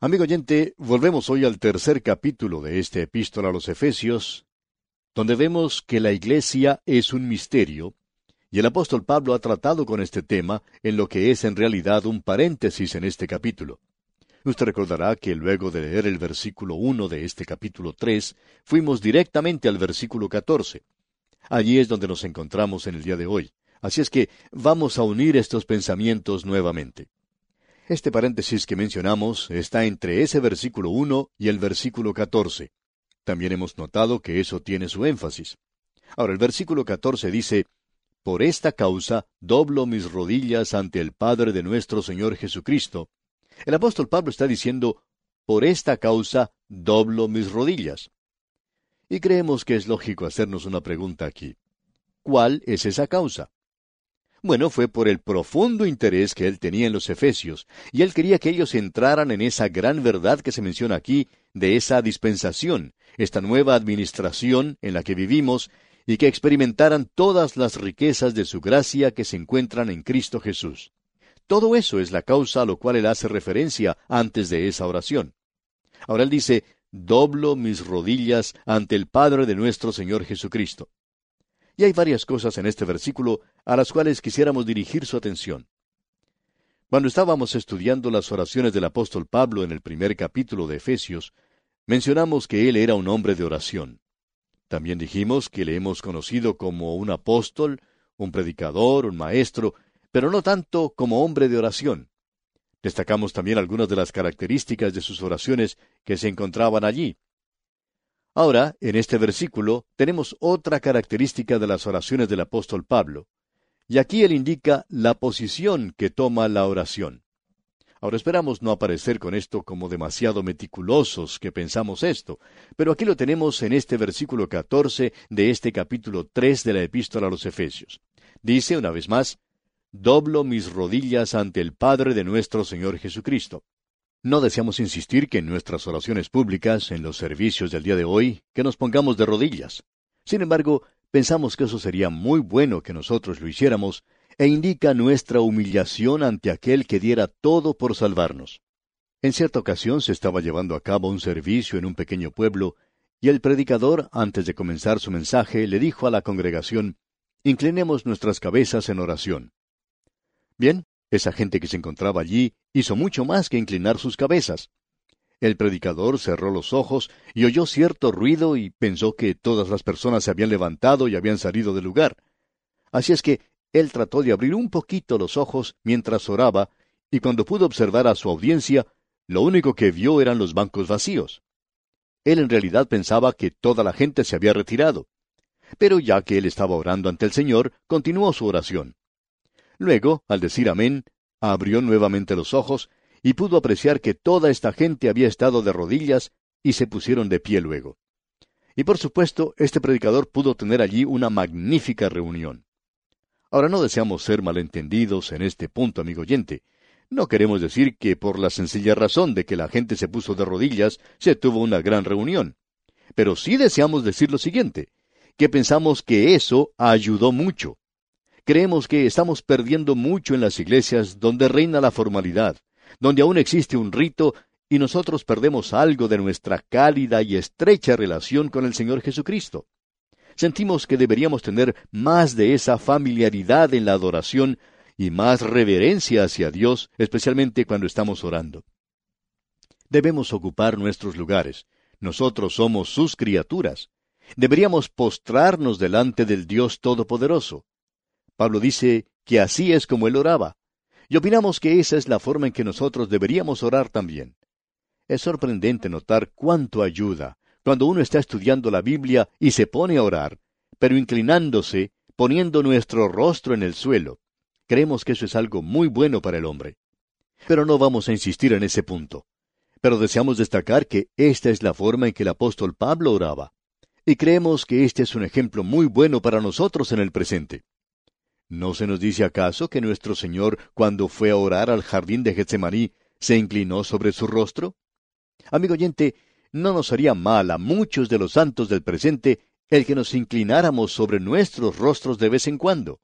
Amigo oyente, volvemos hoy al tercer capítulo de esta epístola a los Efesios, donde vemos que la iglesia es un misterio, y el apóstol Pablo ha tratado con este tema en lo que es en realidad un paréntesis en este capítulo. Usted recordará que luego de leer el versículo 1 de este capítulo 3, fuimos directamente al versículo 14. Allí es donde nos encontramos en el día de hoy. Así es que vamos a unir estos pensamientos nuevamente. Este paréntesis que mencionamos está entre ese versículo 1 y el versículo 14. También hemos notado que eso tiene su énfasis. Ahora, el versículo 14 dice, Por esta causa doblo mis rodillas ante el Padre de nuestro Señor Jesucristo. El apóstol Pablo está diciendo, Por esta causa doblo mis rodillas. Y creemos que es lógico hacernos una pregunta aquí. ¿Cuál es esa causa? Bueno, fue por el profundo interés que él tenía en los Efesios, y él quería que ellos entraran en esa gran verdad que se menciona aquí, de esa dispensación, esta nueva administración en la que vivimos, y que experimentaran todas las riquezas de su gracia que se encuentran en Cristo Jesús. Todo eso es la causa a lo cual él hace referencia antes de esa oración. Ahora él dice, doblo mis rodillas ante el Padre de nuestro Señor Jesucristo. Y hay varias cosas en este versículo a las cuales quisiéramos dirigir su atención. Cuando estábamos estudiando las oraciones del apóstol Pablo en el primer capítulo de Efesios, mencionamos que él era un hombre de oración. También dijimos que le hemos conocido como un apóstol, un predicador, un maestro, pero no tanto como hombre de oración. Destacamos también algunas de las características de sus oraciones que se encontraban allí. Ahora, en este versículo, tenemos otra característica de las oraciones del apóstol Pablo, y aquí él indica la posición que toma la oración. Ahora esperamos no aparecer con esto como demasiado meticulosos que pensamos esto, pero aquí lo tenemos en este versículo 14 de este capítulo 3 de la epístola a los Efesios. Dice una vez más, Doblo mis rodillas ante el Padre de nuestro Señor Jesucristo. No deseamos insistir que en nuestras oraciones públicas, en los servicios del día de hoy, que nos pongamos de rodillas. Sin embargo, pensamos que eso sería muy bueno que nosotros lo hiciéramos, e indica nuestra humillación ante aquel que diera todo por salvarnos. En cierta ocasión se estaba llevando a cabo un servicio en un pequeño pueblo, y el predicador, antes de comenzar su mensaje, le dijo a la congregación, Inclinemos nuestras cabezas en oración. Bien, esa gente que se encontraba allí hizo mucho más que inclinar sus cabezas. El predicador cerró los ojos y oyó cierto ruido y pensó que todas las personas se habían levantado y habían salido del lugar. Así es que él trató de abrir un poquito los ojos mientras oraba, y cuando pudo observar a su audiencia, lo único que vio eran los bancos vacíos. Él en realidad pensaba que toda la gente se había retirado. Pero ya que él estaba orando ante el Señor, continuó su oración. Luego, al decir amén, abrió nuevamente los ojos y pudo apreciar que toda esta gente había estado de rodillas y se pusieron de pie luego. Y por supuesto, este predicador pudo tener allí una magnífica reunión. Ahora no deseamos ser malentendidos en este punto, amigo oyente. No queremos decir que por la sencilla razón de que la gente se puso de rodillas se tuvo una gran reunión. Pero sí deseamos decir lo siguiente, que pensamos que eso ayudó mucho. Creemos que estamos perdiendo mucho en las iglesias donde reina la formalidad, donde aún existe un rito y nosotros perdemos algo de nuestra cálida y estrecha relación con el Señor Jesucristo. Sentimos que deberíamos tener más de esa familiaridad en la adoración y más reverencia hacia Dios, especialmente cuando estamos orando. Debemos ocupar nuestros lugares. Nosotros somos sus criaturas. Deberíamos postrarnos delante del Dios Todopoderoso. Pablo dice que así es como él oraba. Y opinamos que esa es la forma en que nosotros deberíamos orar también. Es sorprendente notar cuánto ayuda cuando uno está estudiando la Biblia y se pone a orar, pero inclinándose, poniendo nuestro rostro en el suelo. Creemos que eso es algo muy bueno para el hombre. Pero no vamos a insistir en ese punto. Pero deseamos destacar que esta es la forma en que el apóstol Pablo oraba. Y creemos que este es un ejemplo muy bueno para nosotros en el presente. ¿No se nos dice acaso que nuestro Señor, cuando fue a orar al jardín de Getsemaní, se inclinó sobre su rostro? Amigo oyente, no nos haría mal a muchos de los santos del presente el que nos inclináramos sobre nuestros rostros de vez en cuando.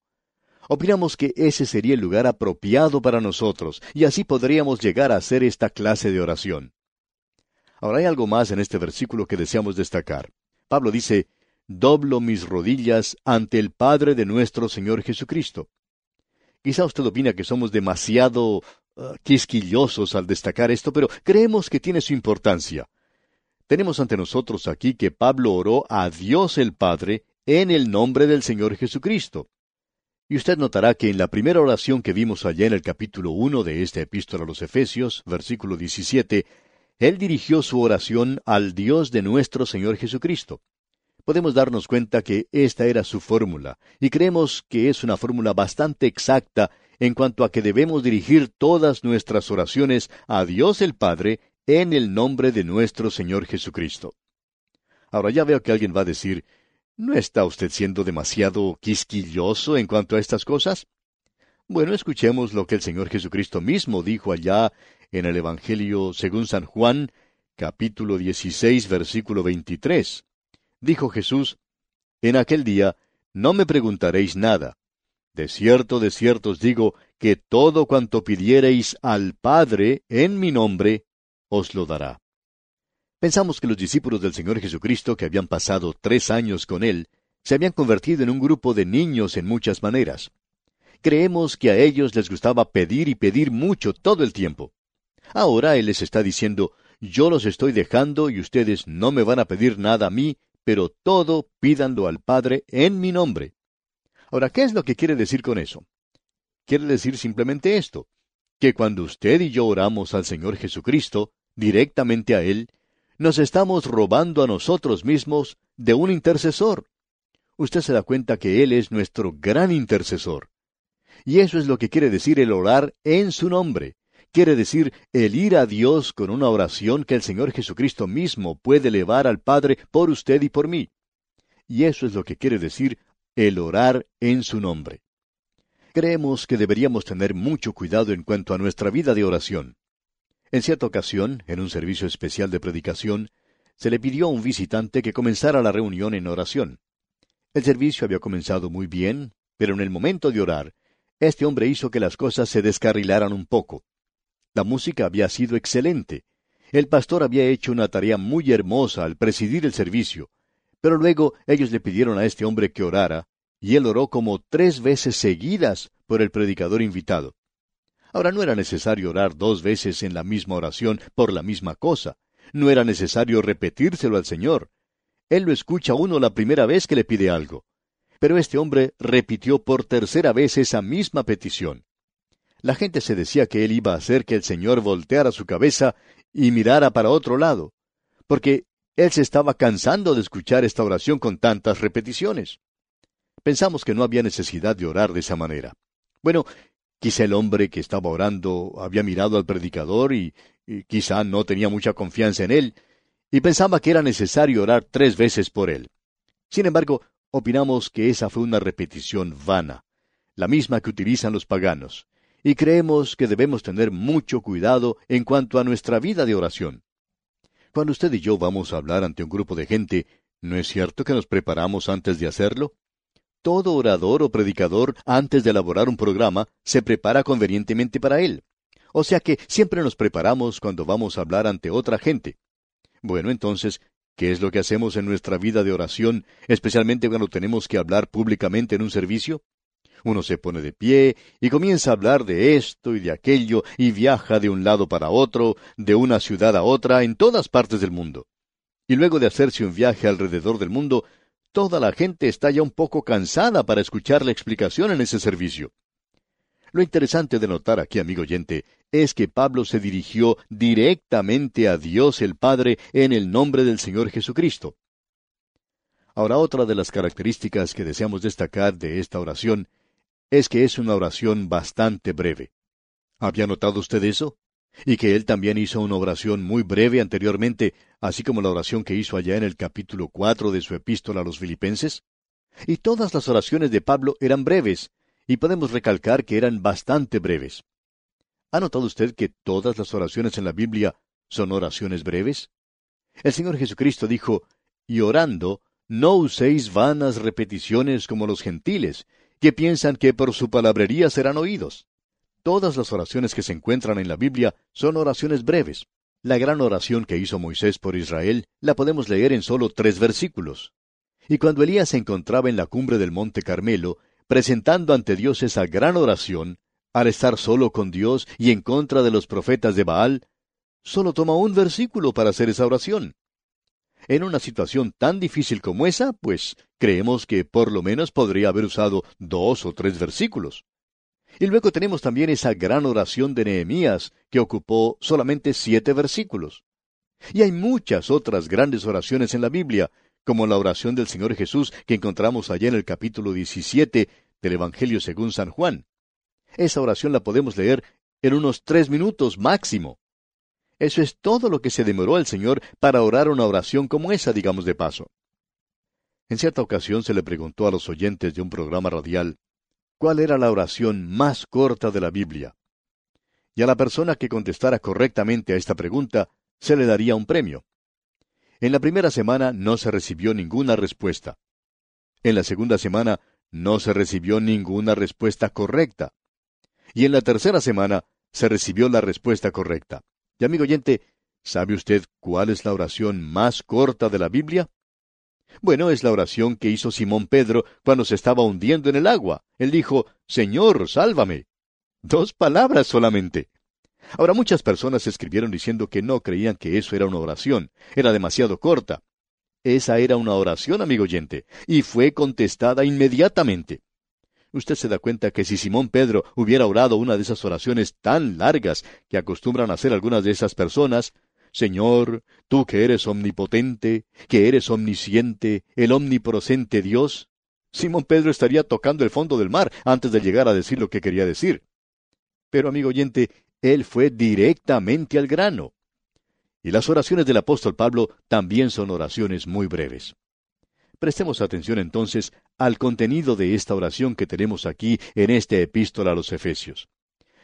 Opinamos que ese sería el lugar apropiado para nosotros, y así podríamos llegar a hacer esta clase de oración. Ahora hay algo más en este versículo que deseamos destacar. Pablo dice, doblo mis rodillas ante el Padre de nuestro Señor Jesucristo. Quizá usted opina que somos demasiado uh, quisquillosos al destacar esto, pero creemos que tiene su importancia. Tenemos ante nosotros aquí que Pablo oró a Dios el Padre en el nombre del Señor Jesucristo. Y usted notará que en la primera oración que vimos allá en el capítulo 1 de esta epístola a los Efesios, versículo 17, él dirigió su oración al Dios de nuestro Señor Jesucristo. Podemos darnos cuenta que esta era su fórmula, y creemos que es una fórmula bastante exacta en cuanto a que debemos dirigir todas nuestras oraciones a Dios el Padre en el nombre de nuestro Señor Jesucristo. Ahora ya veo que alguien va a decir, ¿No está usted siendo demasiado quisquilloso en cuanto a estas cosas? Bueno, escuchemos lo que el Señor Jesucristo mismo dijo allá en el Evangelio según San Juan, capítulo 16, versículo 23. Dijo Jesús, En aquel día no me preguntaréis nada. De cierto, de cierto os digo que todo cuanto pidiereis al Padre en mi nombre, os lo dará. Pensamos que los discípulos del Señor Jesucristo, que habían pasado tres años con Él, se habían convertido en un grupo de niños en muchas maneras. Creemos que a ellos les gustaba pedir y pedir mucho todo el tiempo. Ahora Él les está diciendo, yo los estoy dejando y ustedes no me van a pedir nada a mí, pero todo pídanlo al Padre en mi nombre. Ahora, ¿qué es lo que quiere decir con eso? Quiere decir simplemente esto, que cuando usted y yo oramos al Señor Jesucristo, directamente a Él, nos estamos robando a nosotros mismos de un intercesor. Usted se da cuenta que Él es nuestro gran intercesor. Y eso es lo que quiere decir el orar en su nombre. Quiere decir el ir a Dios con una oración que el Señor Jesucristo mismo puede elevar al Padre por usted y por mí. Y eso es lo que quiere decir el orar en su nombre. Creemos que deberíamos tener mucho cuidado en cuanto a nuestra vida de oración. En cierta ocasión, en un servicio especial de predicación, se le pidió a un visitante que comenzara la reunión en oración. El servicio había comenzado muy bien, pero en el momento de orar, este hombre hizo que las cosas se descarrilaran un poco. La música había sido excelente. El pastor había hecho una tarea muy hermosa al presidir el servicio, pero luego ellos le pidieron a este hombre que orara, y él oró como tres veces seguidas por el predicador invitado. Ahora no era necesario orar dos veces en la misma oración por la misma cosa. No era necesario repetírselo al Señor. Él lo escucha uno la primera vez que le pide algo. Pero este hombre repitió por tercera vez esa misma petición. La gente se decía que él iba a hacer que el Señor volteara su cabeza y mirara para otro lado, porque él se estaba cansando de escuchar esta oración con tantas repeticiones. Pensamos que no había necesidad de orar de esa manera. Bueno, Quizá el hombre que estaba orando había mirado al predicador y, quizá no tenía mucha confianza en él, y pensaba que era necesario orar tres veces por él. Sin embargo, opinamos que esa fue una repetición vana, la misma que utilizan los paganos, y creemos que debemos tener mucho cuidado en cuanto a nuestra vida de oración. Cuando usted y yo vamos a hablar ante un grupo de gente, ¿no es cierto que nos preparamos antes de hacerlo? Todo orador o predicador, antes de elaborar un programa, se prepara convenientemente para él. O sea que siempre nos preparamos cuando vamos a hablar ante otra gente. Bueno, entonces, ¿qué es lo que hacemos en nuestra vida de oración, especialmente cuando tenemos que hablar públicamente en un servicio? Uno se pone de pie y comienza a hablar de esto y de aquello y viaja de un lado para otro, de una ciudad a otra, en todas partes del mundo. Y luego de hacerse un viaje alrededor del mundo, Toda la gente está ya un poco cansada para escuchar la explicación en ese servicio. Lo interesante de notar aquí, amigo oyente, es que Pablo se dirigió directamente a Dios el Padre en el nombre del Señor Jesucristo. Ahora, otra de las características que deseamos destacar de esta oración es que es una oración bastante breve. ¿Había notado usted eso? y que él también hizo una oración muy breve anteriormente, así como la oración que hizo allá en el capítulo cuatro de su epístola a los filipenses? Y todas las oraciones de Pablo eran breves, y podemos recalcar que eran bastante breves. ¿Ha notado usted que todas las oraciones en la Biblia son oraciones breves? El Señor Jesucristo dijo, y orando, no uséis vanas repeticiones como los gentiles, que piensan que por su palabrería serán oídos. Todas las oraciones que se encuentran en la Biblia son oraciones breves. La gran oración que hizo Moisés por Israel la podemos leer en solo tres versículos. Y cuando Elías se encontraba en la cumbre del monte Carmelo, presentando ante Dios esa gran oración, al estar solo con Dios y en contra de los profetas de Baal, solo toma un versículo para hacer esa oración. En una situación tan difícil como esa, pues creemos que por lo menos podría haber usado dos o tres versículos. Y luego tenemos también esa gran oración de Nehemías, que ocupó solamente siete versículos. Y hay muchas otras grandes oraciones en la Biblia, como la oración del Señor Jesús que encontramos allá en el capítulo 17 del Evangelio según San Juan. Esa oración la podemos leer en unos tres minutos máximo. Eso es todo lo que se demoró el Señor para orar una oración como esa, digamos de paso. En cierta ocasión se le preguntó a los oyentes de un programa radial cuál era la oración más corta de la Biblia. Y a la persona que contestara correctamente a esta pregunta se le daría un premio. En la primera semana no se recibió ninguna respuesta. En la segunda semana no se recibió ninguna respuesta correcta. Y en la tercera semana se recibió la respuesta correcta. Y amigo oyente, ¿sabe usted cuál es la oración más corta de la Biblia? Bueno, es la oración que hizo Simón Pedro cuando se estaba hundiendo en el agua. Él dijo, Señor, sálvame. Dos palabras solamente. Ahora muchas personas escribieron diciendo que no creían que eso era una oración, era demasiado corta. Esa era una oración, amigo oyente, y fue contestada inmediatamente. Usted se da cuenta que si Simón Pedro hubiera orado una de esas oraciones tan largas que acostumbran hacer algunas de esas personas, Señor, tú que eres omnipotente, que eres omnisciente, el omnipresente Dios, Simón Pedro estaría tocando el fondo del mar antes de llegar a decir lo que quería decir. Pero, amigo oyente, él fue directamente al grano. Y las oraciones del apóstol Pablo también son oraciones muy breves. Prestemos atención entonces al contenido de esta oración que tenemos aquí en esta epístola a los Efesios.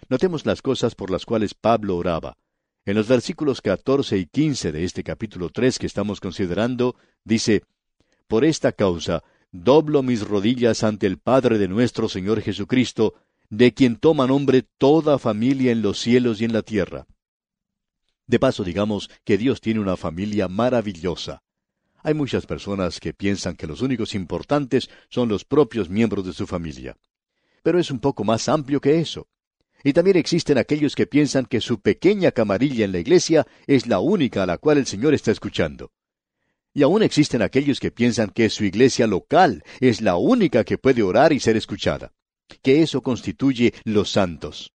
Notemos las cosas por las cuales Pablo oraba. En los versículos 14 y 15 de este capítulo 3 que estamos considerando, dice, Por esta causa, doblo mis rodillas ante el Padre de nuestro Señor Jesucristo, de quien toma nombre toda familia en los cielos y en la tierra. De paso, digamos que Dios tiene una familia maravillosa. Hay muchas personas que piensan que los únicos importantes son los propios miembros de su familia. Pero es un poco más amplio que eso. Y también existen aquellos que piensan que su pequeña camarilla en la iglesia es la única a la cual el Señor está escuchando. Y aún existen aquellos que piensan que su iglesia local es la única que puede orar y ser escuchada, que eso constituye los santos.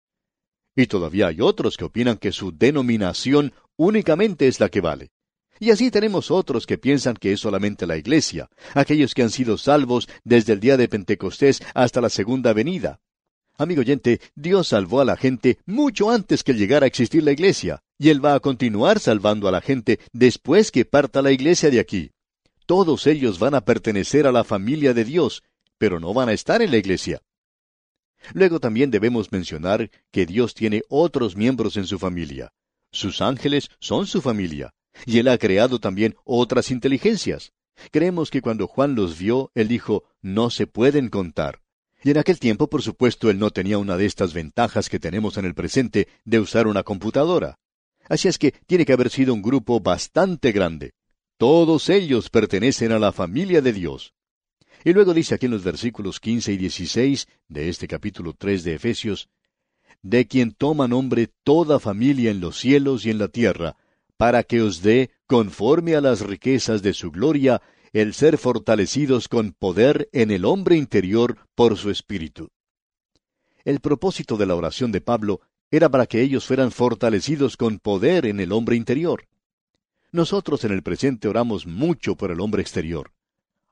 Y todavía hay otros que opinan que su denominación únicamente es la que vale. Y así tenemos otros que piensan que es solamente la iglesia, aquellos que han sido salvos desde el día de Pentecostés hasta la segunda venida. Amigo oyente, Dios salvó a la gente mucho antes que llegara a existir la iglesia, y Él va a continuar salvando a la gente después que parta la iglesia de aquí. Todos ellos van a pertenecer a la familia de Dios, pero no van a estar en la iglesia. Luego también debemos mencionar que Dios tiene otros miembros en su familia. Sus ángeles son su familia. Y él ha creado también otras inteligencias. Creemos que cuando Juan los vio, él dijo, no se pueden contar. Y en aquel tiempo, por supuesto, él no tenía una de estas ventajas que tenemos en el presente de usar una computadora. Así es que tiene que haber sido un grupo bastante grande. Todos ellos pertenecen a la familia de Dios. Y luego dice aquí en los versículos 15 y 16 de este capítulo 3 de Efesios, de quien toma nombre toda familia en los cielos y en la tierra, para que os dé, conforme a las riquezas de su gloria, el ser fortalecidos con poder en el hombre interior por su espíritu. El propósito de la oración de Pablo era para que ellos fueran fortalecidos con poder en el hombre interior. Nosotros en el presente oramos mucho por el hombre exterior.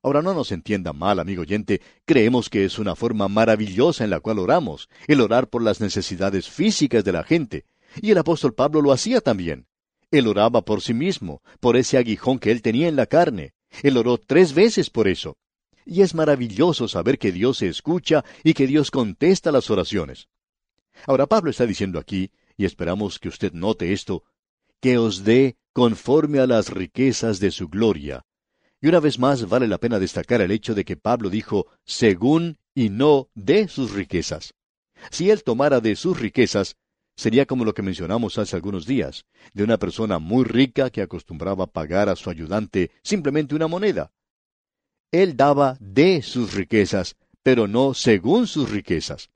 Ahora no nos entienda mal, amigo oyente, creemos que es una forma maravillosa en la cual oramos, el orar por las necesidades físicas de la gente, y el apóstol Pablo lo hacía también. Él oraba por sí mismo, por ese aguijón que él tenía en la carne. Él oró tres veces por eso. Y es maravilloso saber que Dios se escucha y que Dios contesta las oraciones. Ahora Pablo está diciendo aquí, y esperamos que usted note esto, que os dé conforme a las riquezas de su gloria. Y una vez más vale la pena destacar el hecho de que Pablo dijo según y no de sus riquezas. Si él tomara de sus riquezas, sería como lo que mencionamos hace algunos días, de una persona muy rica que acostumbraba pagar a su ayudante simplemente una moneda. Él daba de sus riquezas, pero no según sus riquezas.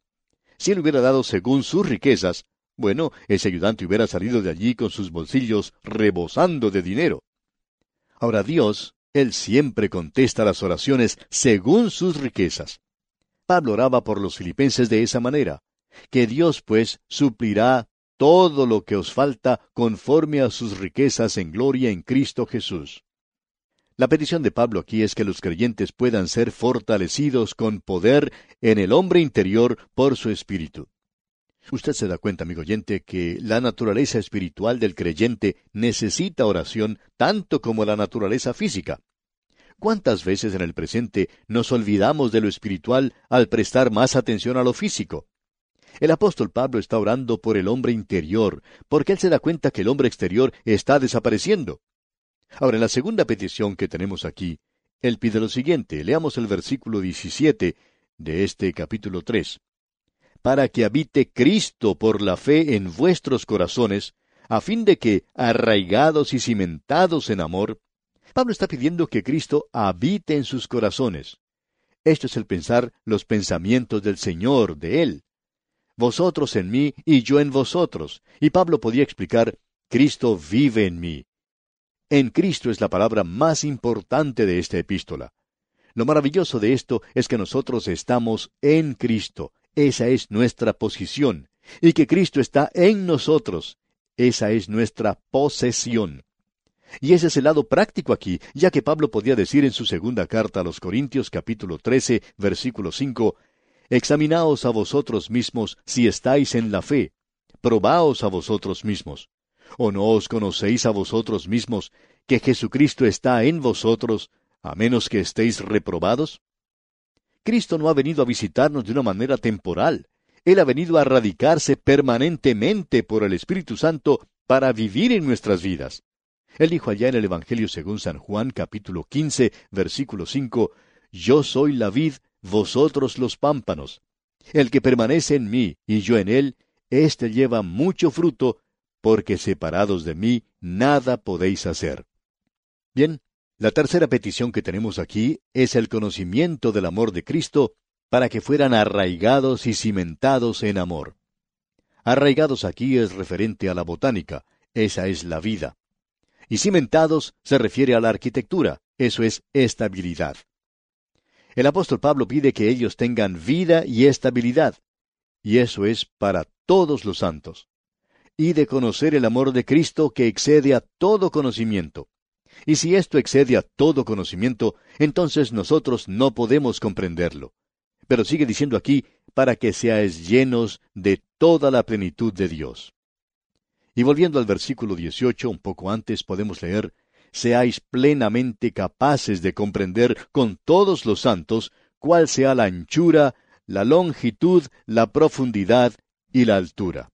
Si él hubiera dado según sus riquezas, bueno, ese ayudante hubiera salido de allí con sus bolsillos rebosando de dinero. Ahora Dios, Él siempre contesta las oraciones según sus riquezas. Pablo oraba por los filipenses de esa manera, que Dios pues suplirá todo lo que os falta conforme a sus riquezas en gloria en Cristo Jesús. La petición de Pablo aquí es que los creyentes puedan ser fortalecidos con poder en el hombre interior por su espíritu. Usted se da cuenta, amigo oyente, que la naturaleza espiritual del creyente necesita oración tanto como la naturaleza física. ¿Cuántas veces en el presente nos olvidamos de lo espiritual al prestar más atención a lo físico? El apóstol Pablo está orando por el hombre interior, porque él se da cuenta que el hombre exterior está desapareciendo. Ahora, en la segunda petición que tenemos aquí, él pide lo siguiente. Leamos el versículo 17 de este capítulo 3 para que habite Cristo por la fe en vuestros corazones, a fin de que, arraigados y cimentados en amor, Pablo está pidiendo que Cristo habite en sus corazones. Esto es el pensar los pensamientos del Señor, de Él. Vosotros en mí y yo en vosotros. Y Pablo podía explicar, Cristo vive en mí. En Cristo es la palabra más importante de esta epístola. Lo maravilloso de esto es que nosotros estamos en Cristo, esa es nuestra posición. Y que Cristo está en nosotros. Esa es nuestra posesión. Y ese es el lado práctico aquí, ya que Pablo podía decir en su segunda carta a los Corintios capítulo 13, versículo 5, Examinaos a vosotros mismos si estáis en la fe, probaos a vosotros mismos. ¿O no os conocéis a vosotros mismos que Jesucristo está en vosotros, a menos que estéis reprobados? Cristo no ha venido a visitarnos de una manera temporal. Él ha venido a radicarse permanentemente por el Espíritu Santo para vivir en nuestras vidas. Él dijo allá en el Evangelio según San Juan capítulo 15, versículo 5, Yo soy la vid, vosotros los pámpanos. El que permanece en mí y yo en él, éste lleva mucho fruto, porque separados de mí nada podéis hacer. Bien, la tercera petición que tenemos aquí es el conocimiento del amor de Cristo para que fueran arraigados y cimentados en amor. Arraigados aquí es referente a la botánica, esa es la vida. Y cimentados se refiere a la arquitectura, eso es estabilidad. El apóstol Pablo pide que ellos tengan vida y estabilidad, y eso es para todos los santos. Y de conocer el amor de Cristo que excede a todo conocimiento. Y si esto excede a todo conocimiento, entonces nosotros no podemos comprenderlo. Pero sigue diciendo aquí, para que seáis llenos de toda la plenitud de Dios. Y volviendo al versículo 18, un poco antes podemos leer, seáis plenamente capaces de comprender con todos los santos cuál sea la anchura, la longitud, la profundidad y la altura.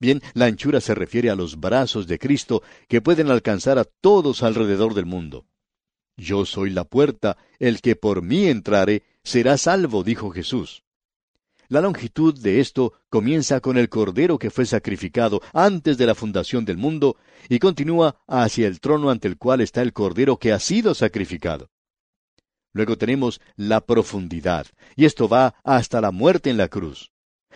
Bien, la anchura se refiere a los brazos de Cristo que pueden alcanzar a todos alrededor del mundo. Yo soy la puerta, el que por mí entrare será salvo, dijo Jesús. La longitud de esto comienza con el Cordero que fue sacrificado antes de la fundación del mundo y continúa hacia el trono ante el cual está el Cordero que ha sido sacrificado. Luego tenemos la profundidad, y esto va hasta la muerte en la cruz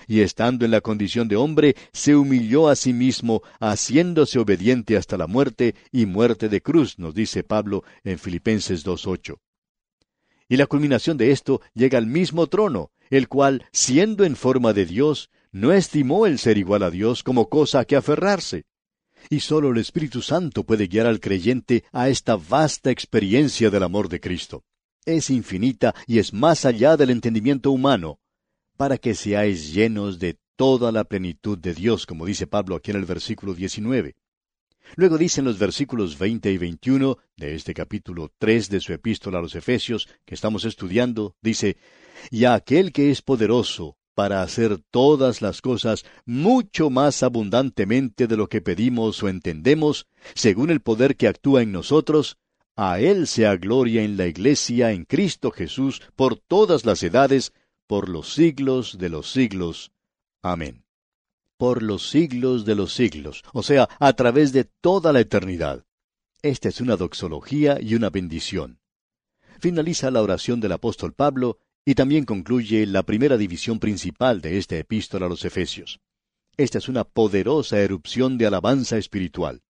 y estando en la condición de hombre, se humilló a sí mismo, haciéndose obediente hasta la muerte y muerte de cruz, nos dice Pablo en Filipenses 2.8. Y la culminación de esto llega al mismo trono, el cual, siendo en forma de Dios, no estimó el ser igual a Dios como cosa a que aferrarse. Y sólo el Espíritu Santo puede guiar al creyente a esta vasta experiencia del amor de Cristo. Es infinita y es más allá del entendimiento humano para que seáis llenos de toda la plenitud de Dios, como dice Pablo aquí en el versículo 19. Luego dicen los versículos 20 y 21 de este capítulo 3 de su epístola a los Efesios que estamos estudiando, dice, Y a aquel que es poderoso para hacer todas las cosas mucho más abundantemente de lo que pedimos o entendemos, según el poder que actúa en nosotros, a Él sea gloria en la Iglesia en Cristo Jesús por todas las edades, por los siglos de los siglos. Amén. Por los siglos de los siglos, o sea, a través de toda la eternidad. Esta es una doxología y una bendición. Finaliza la oración del apóstol Pablo y también concluye la primera división principal de esta epístola a los Efesios. Esta es una poderosa erupción de alabanza espiritual.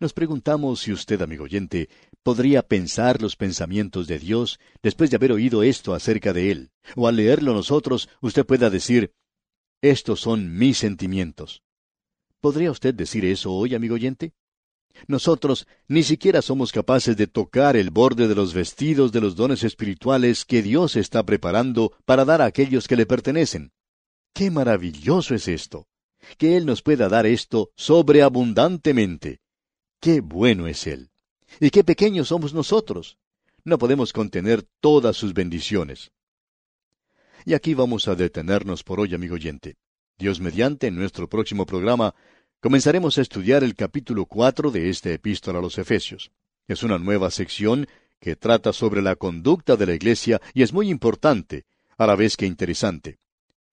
Nos preguntamos si usted, amigo oyente, podría pensar los pensamientos de Dios después de haber oído esto acerca de Él, o al leerlo nosotros usted pueda decir, estos son mis sentimientos. ¿Podría usted decir eso hoy, amigo oyente? Nosotros ni siquiera somos capaces de tocar el borde de los vestidos de los dones espirituales que Dios está preparando para dar a aquellos que le pertenecen. ¡Qué maravilloso es esto! Que Él nos pueda dar esto sobreabundantemente. ¡Qué bueno es Él! Y qué pequeños somos nosotros. No podemos contener todas sus bendiciones. Y aquí vamos a detenernos por hoy, amigo oyente. Dios mediante, en nuestro próximo programa, comenzaremos a estudiar el capítulo cuatro de esta epístola a los Efesios. Es una nueva sección que trata sobre la conducta de la Iglesia y es muy importante, a la vez que interesante.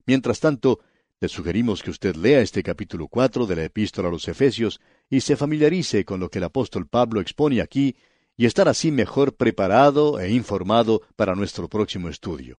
Mientras tanto, le sugerimos que usted lea este capítulo cuatro de la epístola a los Efesios y se familiarice con lo que el apóstol Pablo expone aquí y estar así mejor preparado e informado para nuestro próximo estudio.